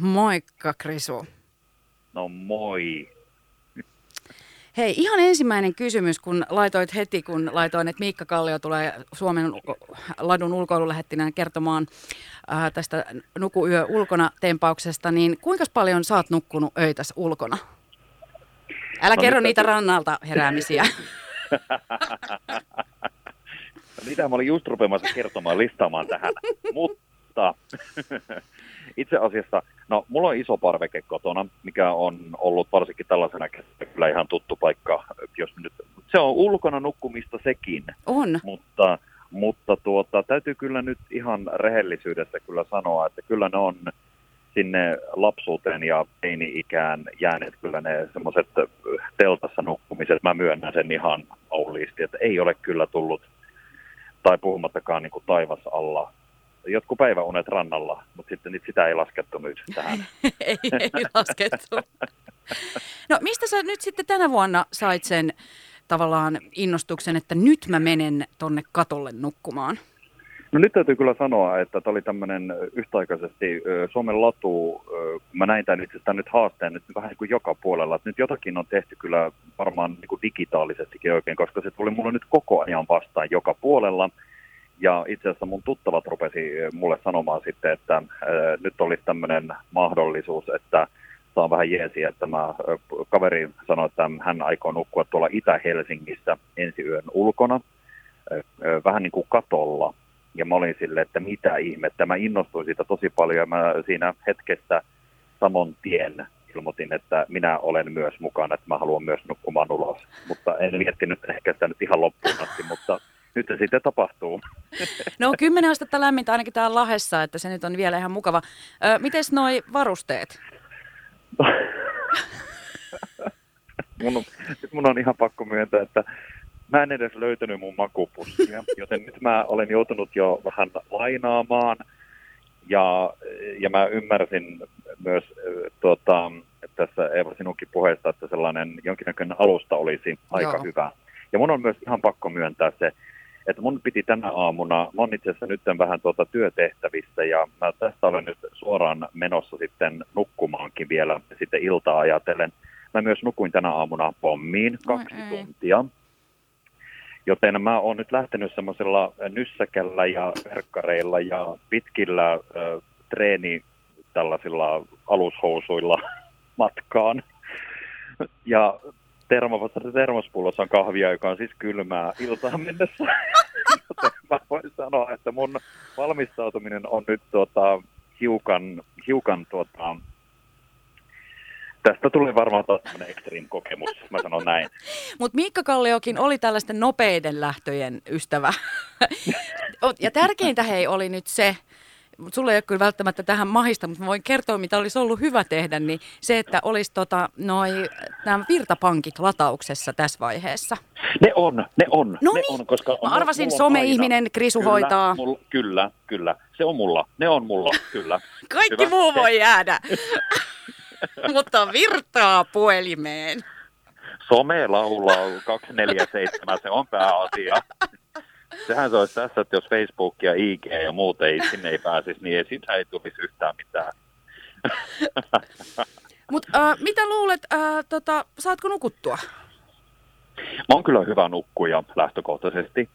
Moikka Krisu. No moi. Hei, ihan ensimmäinen kysymys, kun laitoit heti, kun laitoin, että Miikka Kallio tulee Suomen ladun ulkoilulähettinään kertomaan ää, tästä Nukuyö ulkona tempauksesta, niin kuinka paljon oot nukkunut öitäs ulkona? Älä no, kerro niitä rannalta heräämisiä. Niitä mä olin just rupemassa kertomaan, listaamaan tähän, mutta itse asiassa, no mulla on iso parveke kotona, mikä on ollut varsinkin tällaisena kyllä ihan tuttu paikka, jos nyt, se on ulkona nukkumista sekin. On. Mutta, mutta tuota, täytyy kyllä nyt ihan rehellisyydessä kyllä sanoa, että kyllä ne on sinne lapsuuteen ja teini-ikään jääneet kyllä ne semmoiset teltassa nukkumiset. Mä myönnän sen ihan auliisti, että ei ole kyllä tullut, tai puhumattakaan niin kuin taivas alla jotkut päiväunet rannalla, mutta sitten nyt sitä ei laskettu nyt tähän. ei, ei laskettu. No mistä sä nyt sitten tänä vuonna sait sen tavallaan innostuksen, että nyt mä menen tonne katolle nukkumaan? No nyt täytyy kyllä sanoa, että tämä oli tämmöinen yhtäaikaisesti Suomen latu, mä näin tämän itse asiassa nyt haasteen nyt vähän niin kuin joka puolella, että nyt jotakin on tehty kyllä varmaan niin kuin digitaalisestikin oikein, koska se tuli mulle nyt koko ajan vastaan joka puolella. Ja itse asiassa mun tuttavat rupesi mulle sanomaan sitten, että äh, nyt olisi tämmöinen mahdollisuus, että saa vähän jeesiä, että mä, äh, kaveri sanoi, että hän aikoo nukkua tuolla Itä-Helsingissä ensi yön ulkona, äh, äh, vähän niin kuin katolla. Ja mä olin silleen, että mitä ihmettä. Mä innostuin siitä tosi paljon ja mä siinä hetkessä samon tien ilmoitin, että minä olen myös mukana, että mä haluan myös nukkumaan ulos. Mutta en miettinyt ehkä sitä nyt ihan loppuun asti, mutta nyt se sitten tapahtuu. No kymmenen astetta lämmintä ainakin täällä Lahessa, että se nyt on vielä ihan mukava. Ö, mites noi varusteet? mun, on, nyt mun on ihan pakko myöntää, että mä en edes löytänyt mun makupussia, joten nyt mä olen joutunut jo vähän lainaamaan. Ja, ja mä ymmärsin myös tuota, tässä Eeva sinunkin puheesta, että sellainen jonkinnäköinen alusta olisi aika Joo. hyvä. Ja mun on myös ihan pakko myöntää se, että mun piti tänä aamuna, mä oon itse asiassa nyt vähän tuota työtehtävissä ja mä tästä olen nyt suoraan menossa sitten nukkumaankin vielä sitten iltaa ajatellen. Mä myös nukuin tänä aamuna pommiin kaksi Oi, tuntia. Joten mä oon nyt lähtenyt semmoisella nyssäkällä ja verkkareilla ja pitkillä äh, treeni tällaisilla alushousuilla matkaan. Ja termopassa termospullossa on kahvia, joka on siis kylmää iltaan mennessä. mä voin sanoa, että mun valmistautuminen on nyt tuota, hiukan, hiukan tuota, Tästä tuli varmaan taas tämmöinen extreme kokemus, mä sanon näin. Mutta Miikka Kalliokin oli tällaisten nopeiden lähtöjen ystävä. ja tärkeintä hei oli nyt se, sulla ei ole kyllä välttämättä tähän mahista, mutta voin kertoa, mitä olisi ollut hyvä tehdä, niin se, että olisi tota, noi, nämä virtapankit latauksessa tässä vaiheessa. Ne on, ne on. No ne niin, on, koska mä arvasin some-ihminen, Krisu kyllä, hoitaa. Mulla, kyllä, kyllä. Se on mulla, ne on mulla, kyllä. Kaikki Hyvä. muu voi jäädä, mutta virtaa puhelimeen. Some laulaa 247, se on pääasia. Sehän se olisi tässä, että jos Facebook ja IG ja muut ei, sinne ei pääsisi, niin sitä ei tulisi yhtään mitään. Mutta äh, mitä luulet, äh, tota, saatko nukuttua? Mä oon kyllä hyvä nukkuja lähtökohtaisesti,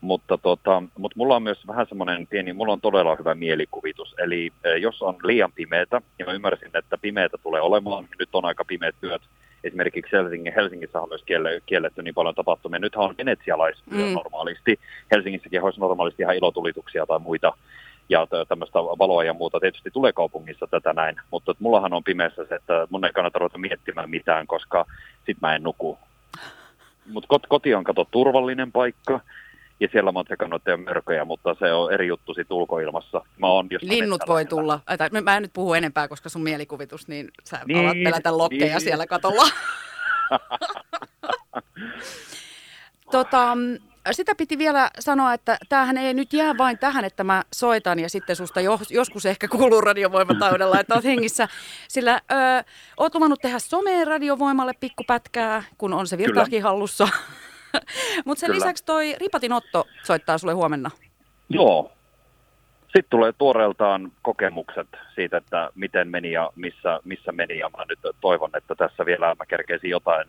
mutta, tota, mutta mulla on myös vähän semmoinen pieni, mulla on todella hyvä mielikuvitus. Eli jos on liian pimeätä, ja mä ymmärsin, että pimeätä tulee olemaan, nyt on aika pimeät työt, esimerkiksi Helsingin, Helsingissä on myös kielletty niin paljon tapahtumia. Nythän on venetsialaisyö mm. normaalisti. Helsingissäkin olisi normaalisti ihan ilotulituksia tai muita ja tämmöistä valoa ja muuta. Tietysti tulee kaupungissa tätä näin, mutta mullahan on pimeässä se, että mun ei kannata ruveta miettimään mitään, koska sit mä en nuku. Mutta koti on kato turvallinen paikka ja siellä mä oon tsekannut mörköjä, mutta se on eri juttu sit ulkoilmassa. Mä oon Linnut voi tulla. Tai, mä en nyt puhu enempää, koska sun mielikuvitus, niin sä niin, alat pelätä lokkeja niin. siellä katolla. tota, sitä piti vielä sanoa, että tämähän ei nyt jää vain tähän, että mä soitan ja sitten susta joskus ehkä kuuluu radiovoimataudella, että oot hengissä. Sillä ö, oot luvannut tehdä someen radiovoimalle pikkupätkää, kun on se virtaakin hallussa. Mutta sen Kyllä. lisäksi toi Ripatin Otto soittaa sulle huomenna. Joo. Sitten tulee tuoreeltaan kokemukset siitä, että miten meni ja missä, missä meni. Ja mä nyt toivon, että tässä vielä mä kerkeisin jotain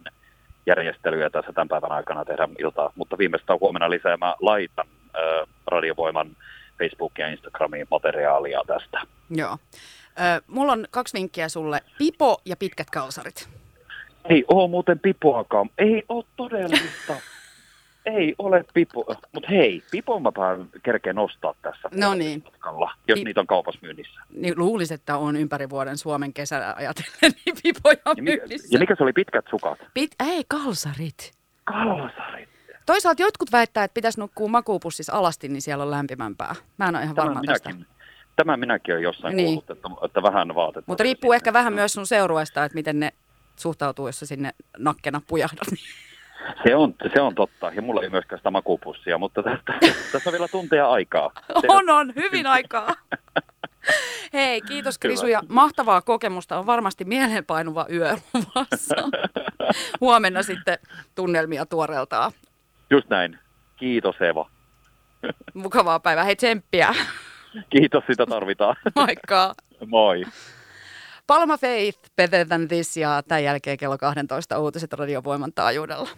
järjestelyjä tässä tämän päivän aikana tehdä iltaa. Mutta viimeistään huomenna lisää mä laitan äh, radiovoiman Facebook- ja Instagramiin materiaalia tästä. Joo. Mulla on kaksi vinkkiä sulle. Pipo ja pitkät kalsarit. Ei oo muuten pipoakaan. Ei oo todellista. Ei ole pipo. Mutta hei, pipon mä kerkeen nostaa tässä. No niin. Matkalla, jos Pi- niitä on kaupassa myynnissä. Niin luulisin, että on ympäri vuoden Suomen kesällä ajatellen, niin pipoja on Ja, mikä, myynnissä. ja mikä se oli pitkät sukat? Pit- ei, kalsarit. Kalsarit. Toisaalta jotkut väittää, että pitäisi nukkua makuupussissa alasti, niin siellä on lämpimämpää. Mä en ole ihan varma tästä. minäkin, tämän minäkin olen jossain Niin. kuullut, että, että vähän vaatetta. Mutta riippuu ehkä vähän myös sun seurueesta, että miten ne suhtautuu, jos sä sinne nakkena pujahdat. Se on, se on totta, ja mulla ei myöskään sitä makuupussia, mutta tästä, tässä on vielä tunteja aikaa. On, on, hyvin aikaa. Hei, kiitos Krisu ja mahtavaa kokemusta. On varmasti mieleenpainuva yö luvassa. Huomenna sitten tunnelmia tuoreeltaan. Just näin. Kiitos Eva. Mukavaa päivää. Hei, tsemppiä. Kiitos, sitä tarvitaan. Moikka. Moi. Palma Faith, Better Than This ja tämän jälkeen kello 12 uutiset radiovoiman taajuudella.